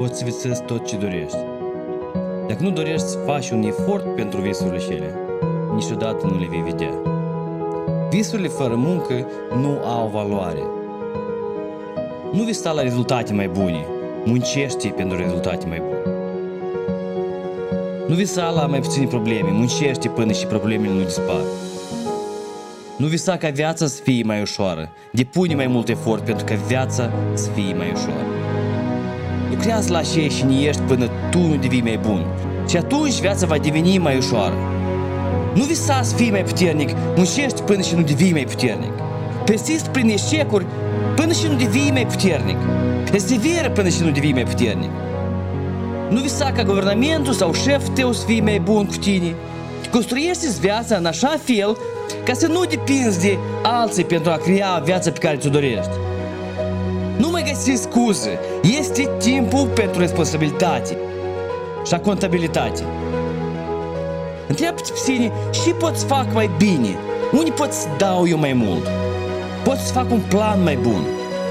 poți să visezi tot ce dorești. Dacă nu dorești să faci un efort pentru visurile cele, niciodată nu le vei vedea. Visurile fără muncă nu au valoare. Nu visa la rezultate mai bune, muncește pentru rezultate mai bune. Nu visa la mai puține probleme, muncește până și problemele nu dispar. Nu visa ca viața să fie mai ușoară, depune mai mult efort pentru ca viața să fie mai ușoară. Lucrează la ce și nu ești până tu nu devii mai bun. Și atunci viața va deveni mai ușoară. Nu visa să fii mai puternic, muncești până și nu devii mai puternic. Persist prin eșecuri până și nu devii mai puternic. Perseveră până și nu devii mai puternic. Nu visa ca guvernamentul sau șeful tău să fie mai bun cu tine. Construiește viața în așa fel ca să nu depinzi de alții pentru a crea viața pe care ți-o dorești. Nu mai găsi scuze. Este timpul pentru responsabilitate și contabilitate. Întreabă-te pe sine și pot să fac mai bine. Unde pot să dau eu mai mult? Pot să fac un plan mai bun.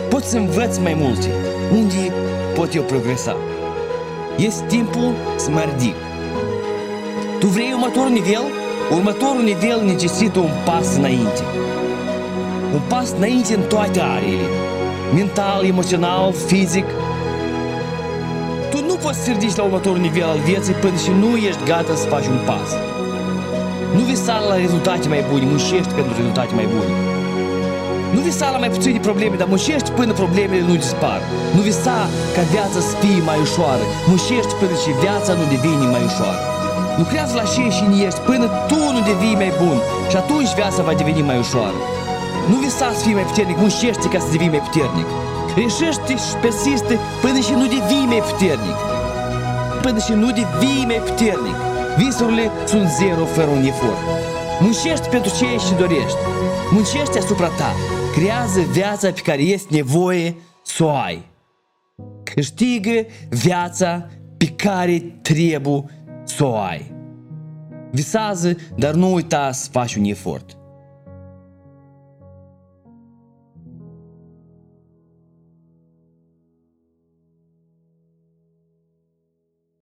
Pot să învăț mai multe. Unde pot eu progresa? Este timpul să mă ridic. Tu vrei următorul nivel? Următorul nivel necesită un pas înainte. Un pas înainte în toate areile. Mental, emoțional, fizic. Tu nu poți să ridici la următorul nivel al vieții până și nu ești gata să faci un pas. Nu visa la rezultate mai bune, muncești pentru rezultate mai bune. Nu visa la mai puține probleme, dar muncești până problemele nu dispar. Nu visa ca viața să fie mai ușoară. Muncești până și viața nu devine mai ușoară. Lucrează la ce și ești până tu nu devii mai bun și atunci viața va deveni mai ușoară. Nu visa să fii mai puternic, muncește ca să devii mai puternic. Reșește și persiste până și nu devii mai puternic. Până și nu devii mai puternic. Visurile sunt zero fără un efort. Muncești pentru ce și dorești. Muncește asupra ta. Creează viața pe care este nevoie să o ai. Câștigă viața pe care trebuie să o ai. Visează, dar nu uita să faci un efort.